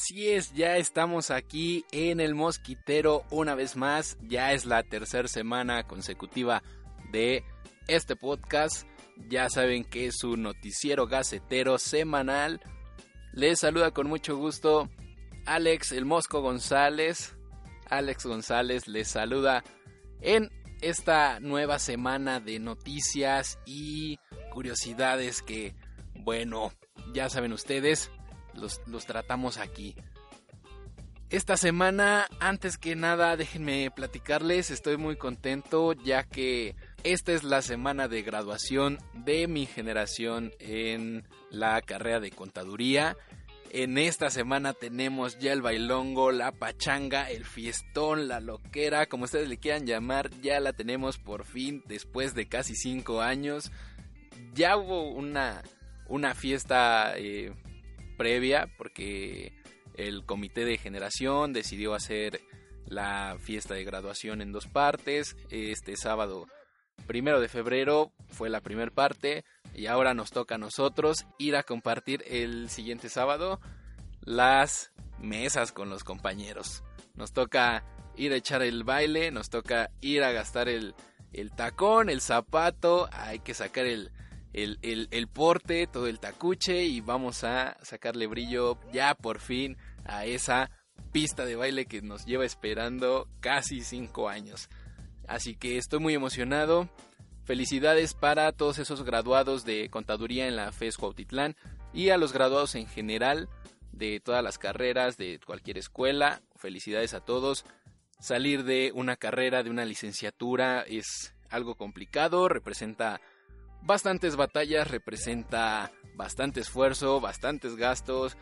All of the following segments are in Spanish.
Así es, ya estamos aquí en el Mosquitero una vez más. Ya es la tercera semana consecutiva de este podcast. Ya saben que es un noticiero gacetero semanal. Les saluda con mucho gusto Alex el Mosco González. Alex González les saluda en esta nueva semana de noticias y curiosidades que, bueno, ya saben ustedes, los, los tratamos aquí. Esta semana, antes que nada, déjenme platicarles, estoy muy contento ya que esta es la semana de graduación de mi generación en la carrera de contaduría. En esta semana tenemos ya el bailongo, la pachanga, el fiestón, la loquera, como ustedes le quieran llamar, ya la tenemos por fin después de casi cinco años. Ya hubo una, una fiesta eh, previa porque el comité de generación decidió hacer la fiesta de graduación en dos partes. Este sábado primero de febrero fue la primera parte y ahora nos toca a nosotros ir a compartir el siguiente sábado las mesas con los compañeros. Nos toca ir a echar el baile, nos toca ir a gastar el, el tacón, el zapato, hay que sacar el, el, el, el, porte, todo el tacuche y vamos a sacarle brillo ya por fin a esa pista de baile que nos lleva esperando casi 5 años. Así que estoy muy emocionado. Felicidades para todos esos graduados de contaduría en la FES Cuautitlán y a los graduados en general de todas las carreras, de cualquier escuela. Felicidades a todos. Salir de una carrera, de una licenciatura es algo complicado, representa bastantes batallas, representa bastante esfuerzo, bastantes gastos.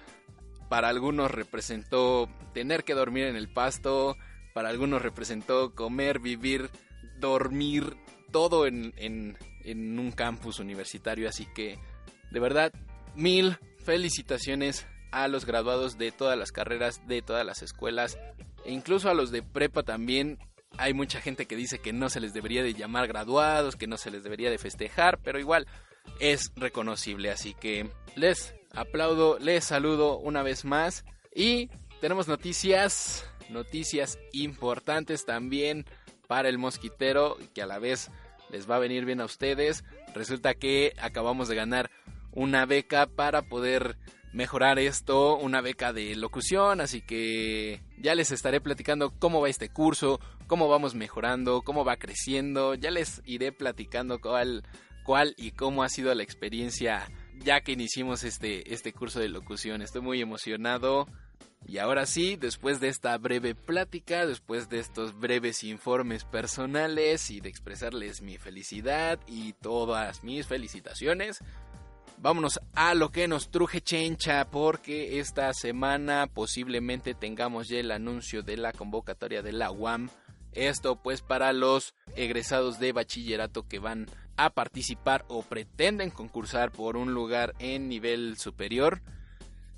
Para algunos representó tener que dormir en el pasto, para algunos representó comer, vivir, dormir, todo en, en, en un campus universitario. Así que, de verdad, mil felicitaciones a los graduados de todas las carreras, de todas las escuelas, e incluso a los de prepa también. Hay mucha gente que dice que no se les debería de llamar graduados, que no se les debería de festejar, pero igual es reconocible, así que les aplaudo, les saludo una vez más y tenemos noticias, noticias importantes también para el mosquitero que a la vez les va a venir bien a ustedes. Resulta que acabamos de ganar una beca para poder mejorar esto, una beca de locución, así que ya les estaré platicando cómo va este curso, cómo vamos mejorando, cómo va creciendo, ya les iré platicando cuál, cuál y cómo ha sido la experiencia ya que iniciamos este, este curso de locución. Estoy muy emocionado. Y ahora sí, después de esta breve plática, después de estos breves informes personales y de expresarles mi felicidad y todas mis felicitaciones, vámonos a lo que nos truje chencha porque esta semana posiblemente tengamos ya el anuncio de la convocatoria de la UAM. Esto pues para los egresados de bachillerato que van a participar o pretenden concursar por un lugar en nivel superior.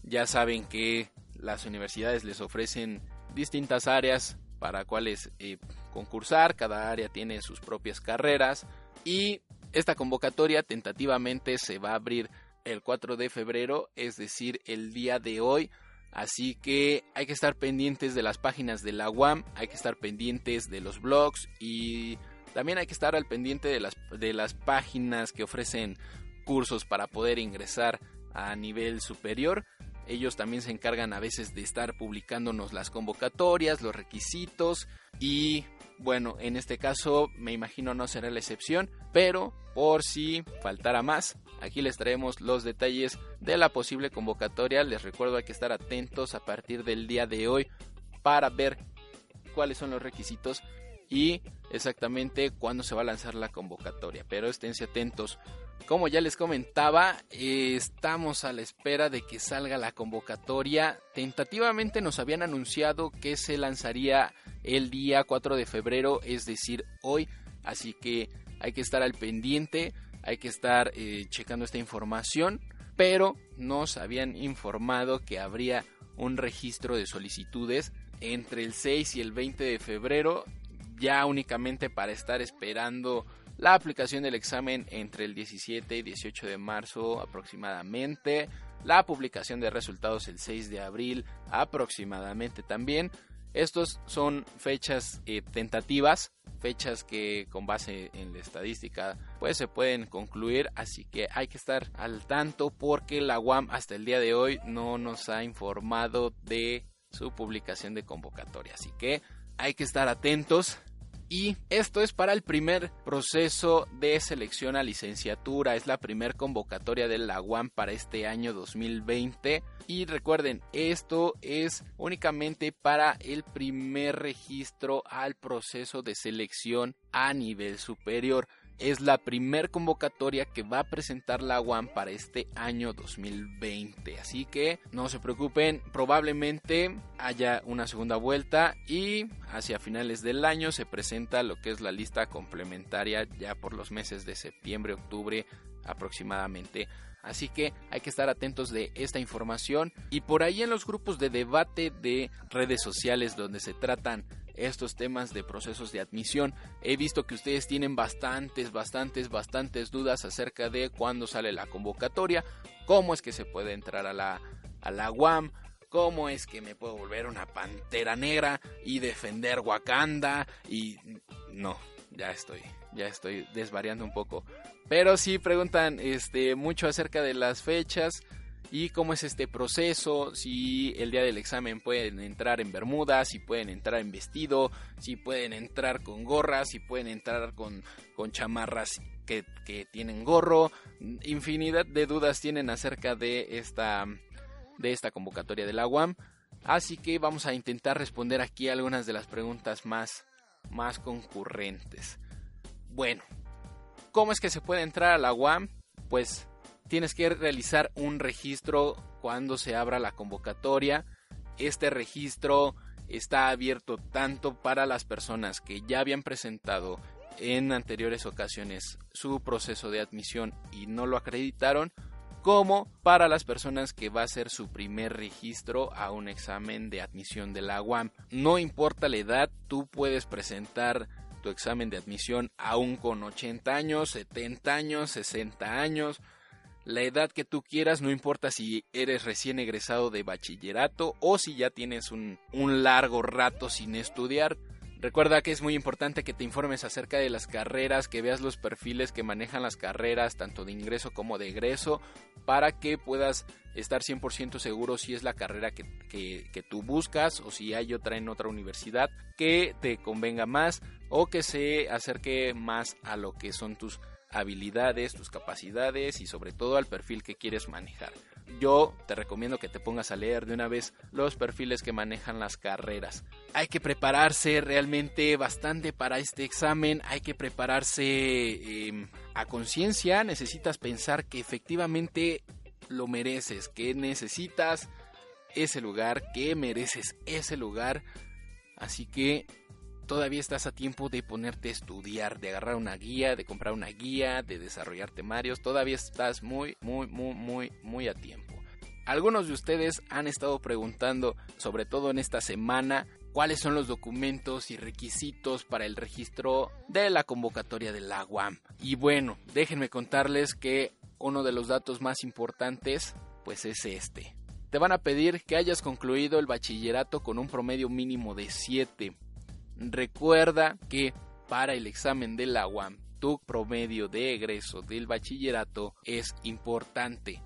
Ya saben que las universidades les ofrecen distintas áreas para cuales eh, concursar, cada área tiene sus propias carreras y esta convocatoria tentativamente se va a abrir el 4 de febrero, es decir, el día de hoy. Así que hay que estar pendientes de las páginas de la UAM, hay que estar pendientes de los blogs y también hay que estar al pendiente de las, de las páginas que ofrecen cursos para poder ingresar a nivel superior. Ellos también se encargan a veces de estar publicándonos las convocatorias, los requisitos y bueno, en este caso me imagino no será la excepción, pero por si faltara más, aquí les traemos los detalles de la posible convocatoria. Les recuerdo hay que estar atentos a partir del día de hoy para ver cuáles son los requisitos y exactamente cuándo se va a lanzar la convocatoria. Pero esténse atentos. Como ya les comentaba, estamos a la espera de que salga la convocatoria. Tentativamente nos habían anunciado que se lanzaría el día 4 de febrero, es decir, hoy. Así que hay que estar al pendiente, hay que estar eh, checando esta información, pero nos habían informado que habría un registro de solicitudes entre el 6 y el 20 de febrero, ya únicamente para estar esperando la aplicación del examen entre el 17 y 18 de marzo aproximadamente, la publicación de resultados el 6 de abril aproximadamente también. Estos son fechas eh, tentativas, fechas que con base en la estadística pues se pueden concluir, así que hay que estar al tanto porque la UAM hasta el día de hoy no nos ha informado de su publicación de convocatoria, así que hay que estar atentos y esto es para el primer proceso de selección a licenciatura. Es la primer convocatoria de la UAM para este año 2020. Y recuerden, esto es únicamente para el primer registro al proceso de selección a nivel superior es la primer convocatoria que va a presentar la UAM para este año 2020. Así que no se preocupen, probablemente haya una segunda vuelta y hacia finales del año se presenta lo que es la lista complementaria ya por los meses de septiembre, octubre aproximadamente. Así que hay que estar atentos de esta información y por ahí en los grupos de debate de redes sociales donde se tratan estos temas de procesos de admisión. He visto que ustedes tienen bastantes, bastantes, bastantes dudas acerca de cuándo sale la convocatoria, cómo es que se puede entrar a la, a la UAM, cómo es que me puedo volver una pantera negra y defender Wakanda y no, ya estoy, ya estoy desvariando un poco. Pero sí preguntan este mucho acerca de las fechas y cómo es este proceso, si el día del examen pueden entrar en bermudas, si pueden entrar en vestido, si pueden entrar con gorras, si pueden entrar con, con chamarras que, que, tienen gorro, infinidad de dudas tienen acerca de esta, de esta convocatoria de la UAM, así que vamos a intentar responder aquí algunas de las preguntas más, más concurrentes. Bueno, ¿cómo es que se puede entrar a la UAM? Pues tienes que realizar un registro cuando se abra la convocatoria. Este registro está abierto tanto para las personas que ya habían presentado en anteriores ocasiones su proceso de admisión y no lo acreditaron, como para las personas que va a ser su primer registro a un examen de admisión de la UAM. No importa la edad, tú puedes presentar tu examen de admisión aún con 80 años, 70 años, 60 años, la edad que tú quieras, no importa si eres recién egresado de bachillerato o si ya tienes un, largo rato sin estudiar. Recuerda que es muy importante que te informes acerca de las carreras, que veas los perfiles que manejan las carreras, tanto de ingreso como de egreso, para que puedas estar 100% seguro si es la carrera que, que, tú buscas o si hay otra en otra universidad que te convenga más o que se acerque más a lo que son tus habilidades, tus capacidades y sobre todo al perfil que quieres manejar. Yo te recomiendo que te pongas a leer de una vez los perfiles que manejan las carreras. Hay que prepararse realmente bastante para este examen, hay que prepararse em, a conciencia, necesitas pensar que efectivamente lo mereces, que necesitas ese lugar, que mereces ese lugar. Así que todavía estás a tiempo de ponerte a estudiar, de agarrar una guía, de comprar una guía, de desarrollar temarios. Todavía estás muy, muy, muy, muy, muy a tiempo. Algunos de ustedes han estado preguntando, sobre todo en esta semana, cuáles son los documentos y requisitos para el registro de la convocatoria del la Y bueno, déjenme contarles que uno de los datos más importantes, pues es este. Te van a pedir que hayas concluido el bachillerato con un promedio mínimo de 7 Recuerda que para el examen de la UAM, tu promedio de egreso del bachillerato es importante.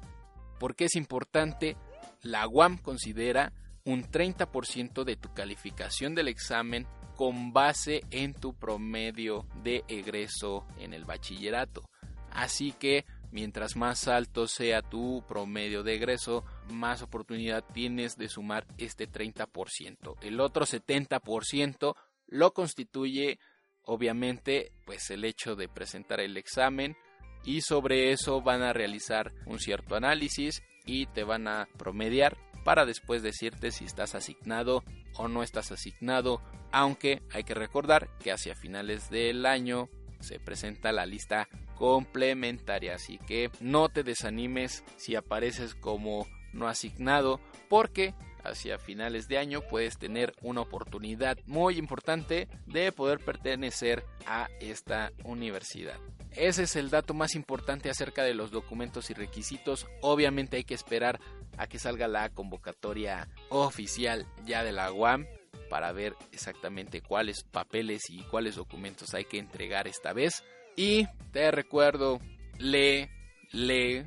¿Por qué es importante? La UAM considera un 30% de tu calificación del examen con base en tu promedio de egreso en el bachillerato. Así que mientras más alto sea tu promedio de egreso, más oportunidad tienes de sumar este 30%. El otro 70% lo constituye obviamente pues el hecho de presentar el examen y sobre eso van a realizar un cierto análisis y te van a promediar para después decirte si estás asignado o no estás asignado, aunque hay que recordar que hacia finales del año se presenta la lista complementaria, así que no te desanimes si apareces como no asignado, porque hacia finales de año puedes tener una oportunidad muy importante de poder pertenecer a esta universidad. Ese es el dato más importante acerca de los documentos y requisitos. Obviamente hay que esperar a que salga la convocatoria oficial ya de la UAM para ver exactamente cuáles papeles y cuáles documentos hay que entregar esta vez. Y te recuerdo, lee, lee,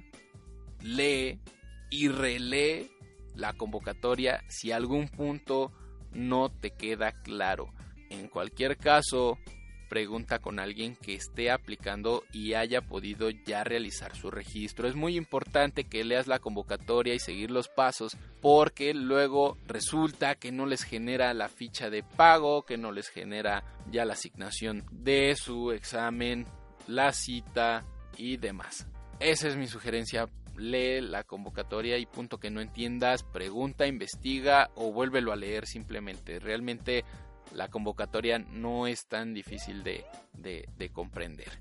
lee y relee la convocatoria si algún punto no te queda claro. En cualquier caso, pregunta con alguien que esté aplicando y haya podido ya realizar su registro. Es muy importante que leas la convocatoria y seguir los pasos porque luego resulta que no les genera la ficha de pago, que no les genera ya la asignación de su examen, la cita y demás. Esa es mi sugerencia lee la convocatoria y punto que no entiendas, pregunta, investiga o vuélvelo a leer simplemente. Realmente la convocatoria no es tan difícil de, de, comprender.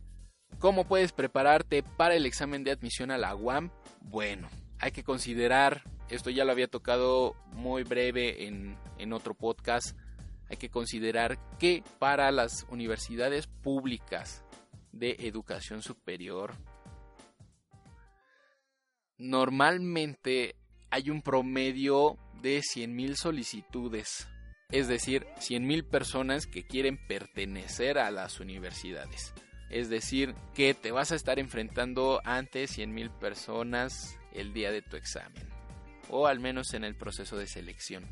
¿Cómo puedes prepararte para el examen de admisión a la UAM? Bueno, hay que considerar, esto ya lo había tocado muy breve en, en otro podcast, hay que considerar que para las universidades públicas de educación superior normalmente hay un promedio de 100.000 solicitudes, es decir, 100.000 personas que quieren pertenecer a las universidades. Es decir, que te vas a estar enfrentando ante 100.000 personas el día de tu examen, o al menos en el proceso de selección.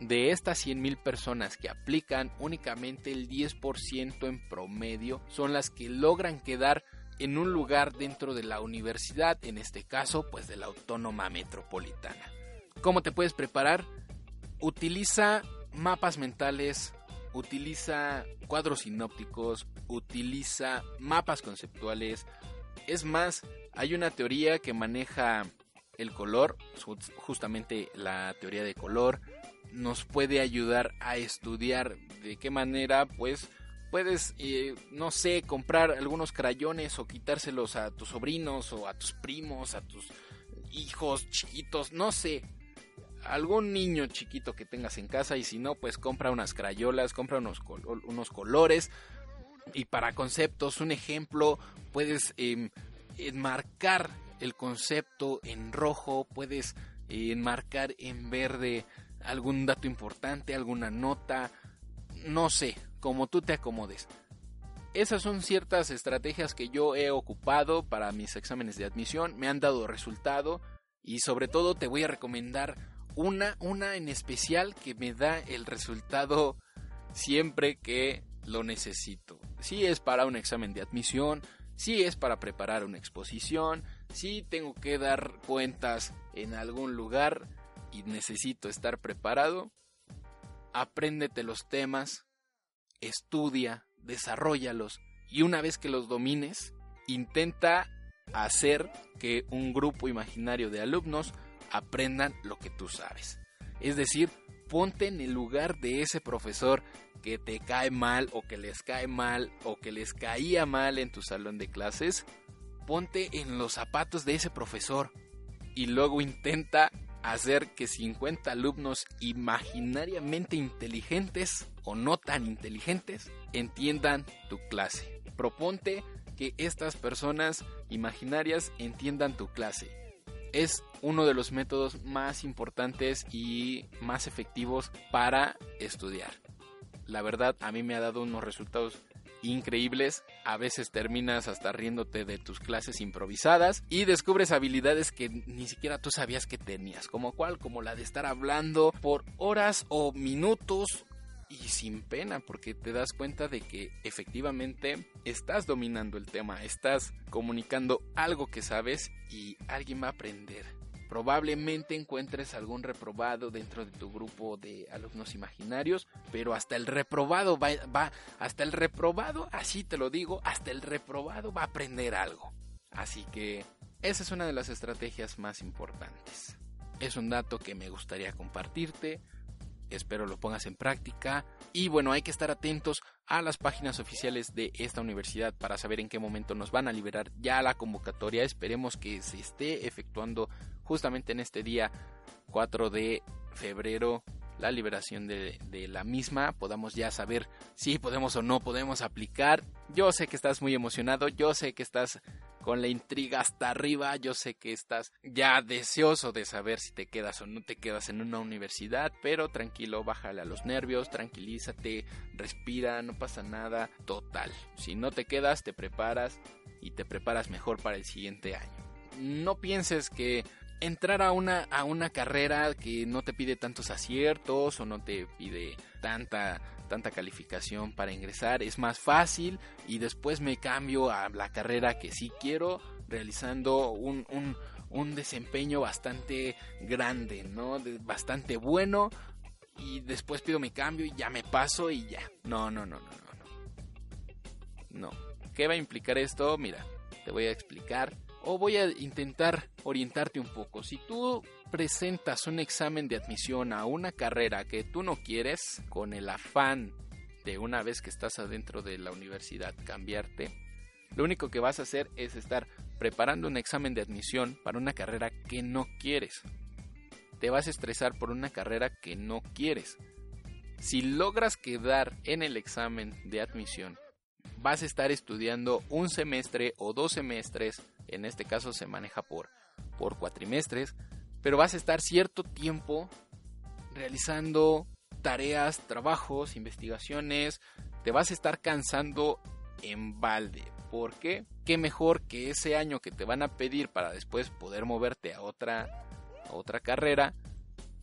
De estas 100.000 personas que aplican, únicamente el 10% en promedio son las que logran quedar en un lugar dentro de la universidad, en este caso pues de la Autónoma Metropolitana. ¿Cómo te puedes preparar? Utiliza mapas mentales, utiliza cuadros sinópticos, utiliza mapas conceptuales. Es más, hay una teoría que maneja el color, justamente la teoría de color, nos puede ayudar a estudiar de qué manera pues puedes, eh, no sé, comprar algunos crayones o quitárselos a tus sobrinos o a tus primos, a tus hijos chiquitos, no sé. Algún niño chiquito que tengas en casa y si no, pues compra unas crayolas, compra unos, unos colores. Y para conceptos, un ejemplo, puedes em, enmarcar el concepto en rojo, puedes eh, enmarcar en verde algún dato importante, alguna nota, no sé, como tú te acomodes. Esas son ciertas estrategias que yo he ocupado para mis exámenes de admisión, me han dado resultado y sobre todo te voy a recomendar una, una en especial que me da el resultado siempre que lo necesito. Si es para un examen de admisión, si es para preparar una exposición, si tengo que dar cuentas en algún lugar y necesito estar preparado, apréndete los temas estudia, desarrollalos y una vez que los domines, intenta hacer que un grupo imaginario de alumnos aprendan lo que tú sabes. Es decir, ponte en el lugar de ese profesor que te cae mal o que les cae mal o que les caía mal en tu salón de clases. Ponte en los zapatos de ese profesor y luego intenta hacer que 50 alumnos imaginariamente inteligentes o no tan inteligentes entiendan tu clase. Proponte que estas personas imaginarias entiendan tu clase. Es uno de los métodos más importantes y más efectivos para estudiar. La verdad a mí me ha dado unos resultados increíbles. A veces terminas hasta riéndote de tus clases improvisadas y descubres habilidades que ni siquiera tú sabías que tenías. Como cual, como la de estar hablando por horas o minutos y sin pena porque te das cuenta de que efectivamente estás dominando el tema, estás comunicando algo que sabes y alguien va a aprender Probablemente encuentres algún reprobado dentro de tu grupo de alumnos imaginarios, pero hasta el reprobado va, va, hasta el reprobado, así te lo digo, hasta el reprobado va a aprender algo. Así que esa es una de las estrategias más importantes. es un dato que me gustaría compartirte. Espero lo pongas en práctica. Y bueno, hay que estar atentos a las páginas oficiales de esta universidad para saber en qué momento nos van a liberar ya la convocatoria. Esperemos que se esté efectuando justamente en este día 4 de febrero la liberación de, la misma, podamos ya saber si podemos o no podemos aplicar. Yo sé que estás muy emocionado, yo sé que estás con la intriga hasta arriba, yo sé que estás ya deseoso de saber si te quedas o no te quedas en una universidad, pero tranquilo, bájale a los nervios, tranquilízate, respira, no pasa nada, total. Si no te quedas, te preparas y te preparas mejor para el siguiente año. No pienses que entrar a una, a una carrera que no te pide tantos aciertos o no te pide tanta, tanta calificación para ingresar es más fácil y después me cambio a la carrera que sí quiero realizando un, un, un desempeño bastante grande, ¿no? bastante bueno y después pido mi cambio y ya me paso y ya. No, no, no, no, no, no. No. ¿Qué va a implicar esto? Mira, te voy a explicar o voy a intentar orientarte un poco. Si tú presentas un examen de admisión a una carrera que tú no quieres, con el afán de una vez que estás adentro de la universidad cambiarte, lo único que vas a hacer es estar preparando un examen de admisión para una carrera que no quieres. Te vas a estresar por una carrera que no quieres. Si logras quedar en el examen de admisión, vas a estar estudiando un semestre o dos semestres en este caso se maneja por, por cuatrimestres, pero vas a estar cierto tiempo realizando tareas, trabajos, investigaciones, te vas a estar cansando en balde. ¿Por qué? Qué mejor que ese año que te van a pedir para después poder moverte a otra, a otra carrera,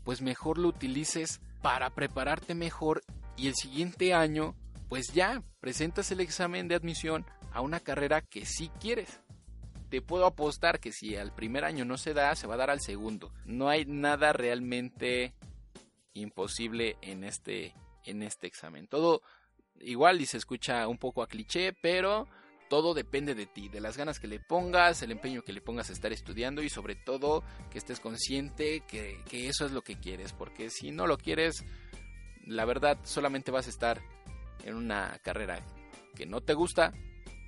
pues mejor lo utilices para prepararte mejor y el siguiente año, pues ya presentas el examen de admisión a una carrera que sí quieres te puedo apostar que si al primer año no se da, se va a dar al segundo. No hay nada realmente imposible en este, en este examen. Todo igual y se escucha un poco a cliché, pero todo depende de ti, de las ganas que le pongas, el empeño que le pongas a estar estudiando y sobre todo que estés consciente que, que eso es lo que quieres, porque si no lo quieres, la verdad solamente vas a estar en una carrera que no te gusta,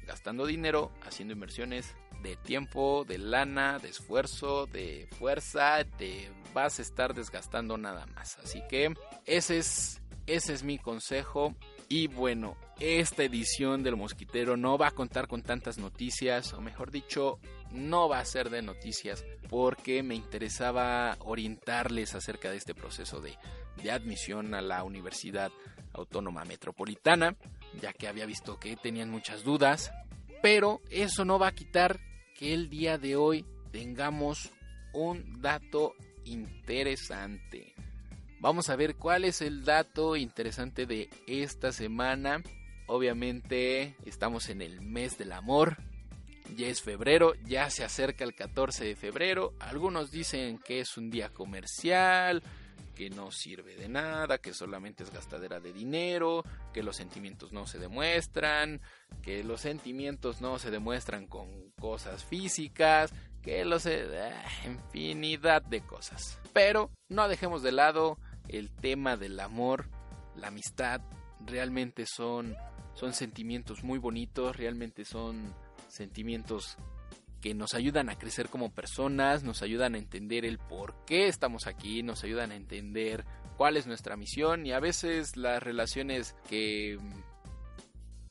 gastando dinero, haciendo inversiones de tiempo, de lana, de esfuerzo, de fuerza, te vas a estar desgastando nada más. Así que ese es, ese es mi consejo. Y bueno, esta edición del Mosquitero no va a contar con tantas noticias, o mejor dicho, no va a ser de noticias, porque me interesaba orientarles acerca de este proceso de, de admisión a la Universidad Autónoma Metropolitana, ya que había visto que tenían muchas dudas, pero eso no va a quitar que el día de hoy tengamos un dato interesante. Vamos a ver cuál es el dato interesante de esta semana. Obviamente estamos en el mes del amor. Ya es febrero, ya se acerca el 14 de febrero. Algunos dicen que es un día comercial, que no sirve de nada, que solamente es gastadera de dinero, que los sentimientos no se demuestran, que los sentimientos no se demuestran con cosas físicas, que los... Eh, infinidad de cosas. Pero no dejemos de lado el tema del amor, la amistad, realmente son, son sentimientos muy bonitos, realmente son sentimientos que nos ayudan a crecer como personas, nos ayudan a entender el por qué estamos aquí, nos ayudan a entender cuál es nuestra misión y a veces las relaciones que,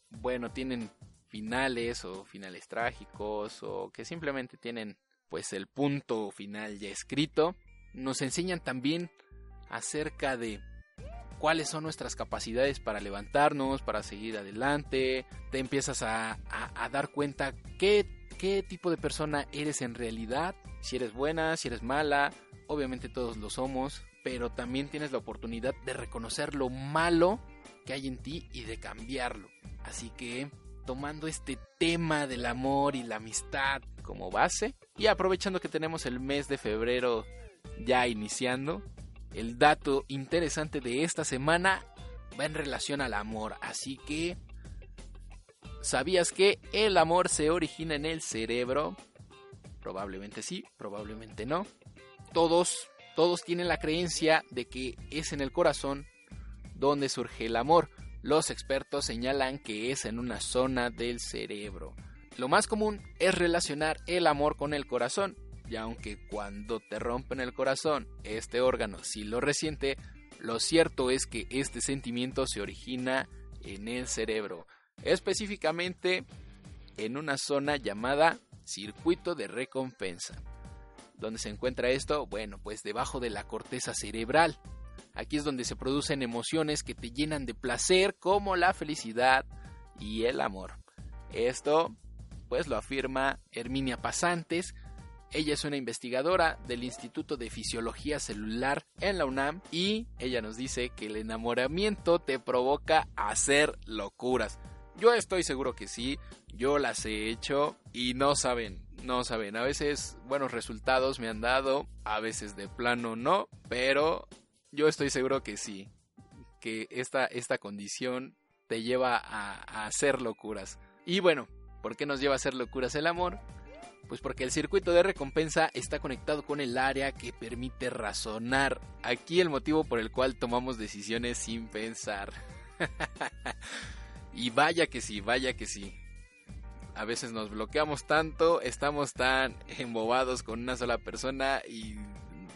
bueno, tienen finales o finales trágicos o que simplemente tienen pues el punto final ya escrito, nos enseñan también acerca de cuáles son nuestras capacidades para levantarnos, para seguir adelante, te empiezas a, a, a dar cuenta qué qué tipo de persona eres en realidad, si eres buena, si eres mala, obviamente todos lo somos, pero también tienes la oportunidad de reconocer lo malo que hay en ti y de cambiarlo. Así que, tomando este tema del amor y la amistad como base, y aprovechando que tenemos el mes de febrero ya iniciando, el dato interesante de esta semana va en relación al amor, así que ¿Sabías que el amor se origina en el cerebro? Probablemente sí, probablemente no. Todos todos tienen la creencia de que es en el corazón donde surge el amor. Los expertos señalan que es en una zona del cerebro. Lo más común es relacionar el amor con el corazón, y aunque cuando te rompen el corazón este órgano sí lo resiente, lo cierto es que este sentimiento se origina en el cerebro, específicamente en una zona llamada circuito de recompensa. ¿Dónde se encuentra esto? Bueno, pues debajo de la corteza cerebral. Aquí es donde se producen emociones que te llenan de placer como la felicidad y el amor. Esto pues lo afirma Herminia Pasantes. Ella es una investigadora del Instituto de Fisiología Celular en la UNAM y ella nos dice que el enamoramiento te provoca hacer locuras. Yo estoy seguro que sí, yo las he hecho y no saben, no saben. A veces buenos resultados me han dado, a veces de plano no, pero yo estoy seguro que sí, que esta, esta condición te lleva a, a hacer locuras. Y bueno, ¿por qué nos lleva a hacer locuras el amor? Pues porque el circuito de recompensa está conectado con el área que permite razonar. Aquí el motivo por el cual tomamos decisiones sin pensar. y vaya que sí, vaya que sí. A veces nos bloqueamos tanto, estamos tan embobados con una sola persona y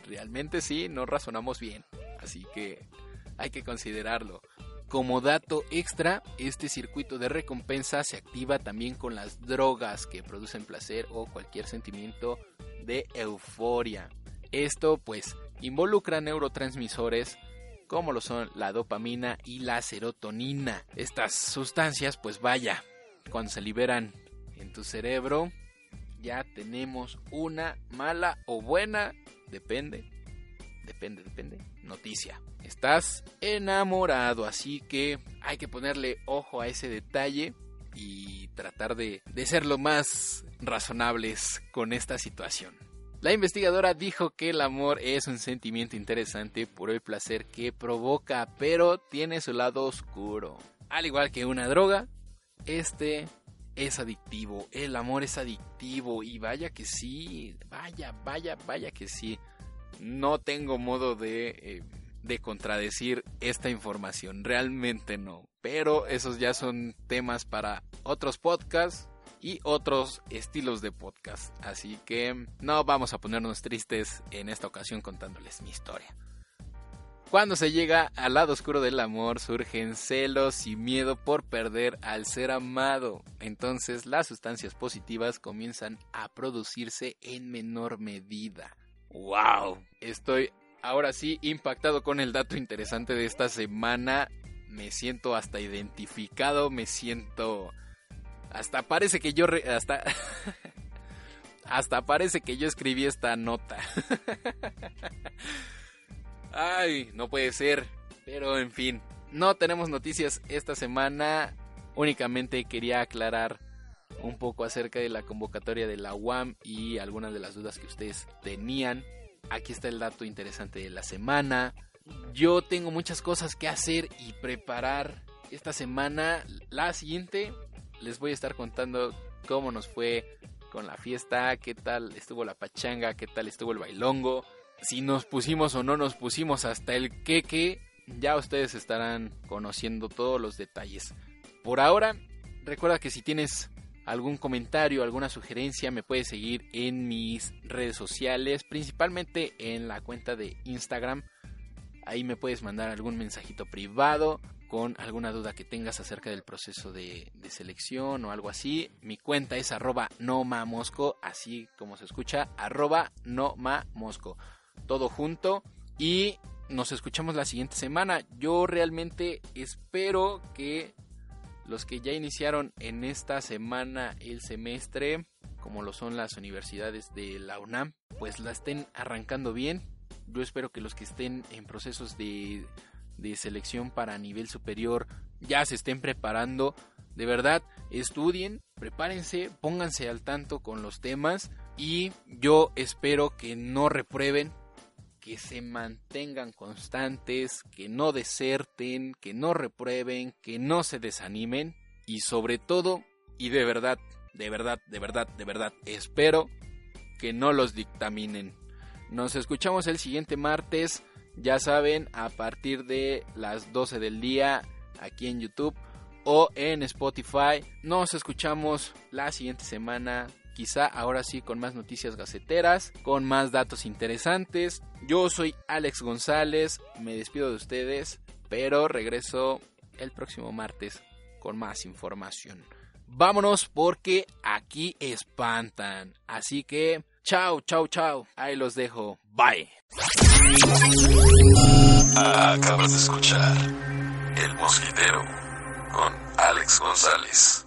realmente sí, no razonamos bien. Así que hay que considerarlo. Como dato extra, este circuito de recompensa se activa también con las drogas que producen placer o cualquier sentimiento de euforia. Esto pues involucra neurotransmisores como lo son la dopamina y la serotonina. Estas sustancias pues vaya, cuando se liberan en tu cerebro ya tenemos una mala o buena, depende, depende, depende, noticia. Estás enamorado, así que hay que ponerle ojo a ese detalle y tratar de, de ser lo más razonables con esta situación. La investigadora dijo que el amor es un sentimiento interesante por el placer que provoca, pero tiene su lado oscuro. Al igual que una droga, este es adictivo, el amor es adictivo y vaya que sí, vaya, vaya, vaya que sí. No tengo modo de, eh, de contradecir esta información, realmente no. Pero esos ya son temas para otros podcasts y otros estilos de podcast. Así que no vamos a ponernos tristes en esta ocasión contándoles mi historia. Cuando se llega al lado oscuro del amor surgen celos y miedo por perder al ser amado. Entonces las sustancias positivas comienzan a producirse en menor medida. ¡Wow! Estoy ahora sí impactado con el dato interesante de esta semana. Me siento hasta identificado, me siento... Hasta parece que yo... Hasta... hasta parece que yo escribí esta nota. Ay, no puede ser. Pero en fin, no tenemos noticias esta semana. Únicamente quería aclarar un poco acerca de la convocatoria de la UAM y algunas de las dudas que ustedes tenían. Aquí está el dato interesante de la semana. Yo tengo muchas cosas que hacer y preparar esta semana. La siguiente les voy a estar contando cómo nos fue con la fiesta, qué tal estuvo la pachanga, qué tal estuvo el bailongo si nos pusimos o no nos pusimos hasta el queque, ya ustedes estarán conociendo todos los detalles. Por ahora, recuerda que si tienes algún comentario, alguna sugerencia, me puedes seguir en mis redes sociales, principalmente en la cuenta de Instagram. Ahí me puedes mandar algún mensajito privado con alguna duda que tengas acerca del proceso de, selección o algo así. Mi cuenta es arroba no mosco, así como se escucha, arroba no mosco todo junto y nos escuchamos la siguiente semana. Yo realmente espero que los que ya iniciaron en esta semana el semestre, como lo son las universidades de la UNAM, pues la estén arrancando bien. Yo espero que los que estén en procesos de, de selección para nivel superior ya se estén preparando. De verdad, estudien, prepárense, pónganse al tanto con los temas y yo espero que no reprueben que se mantengan constantes, que no deserten, que no reprueben, que no se desanimen y sobre todo, y de verdad, de verdad, de verdad, de verdad, espero que no los dictaminen. Nos escuchamos el siguiente martes, ya saben, a partir de las 12 del día aquí en YouTube o en Spotify. Nos escuchamos la siguiente semana quizá ahora sí con más noticias gaceteras, con más datos interesantes. Yo soy Alex González, me despido de ustedes, pero regreso el próximo martes con más información. Vámonos porque aquí espantan. Así que, chao, chao, chao. Ahí los dejo. Bye. Acabas de escuchar El Mosquitero con Alex González.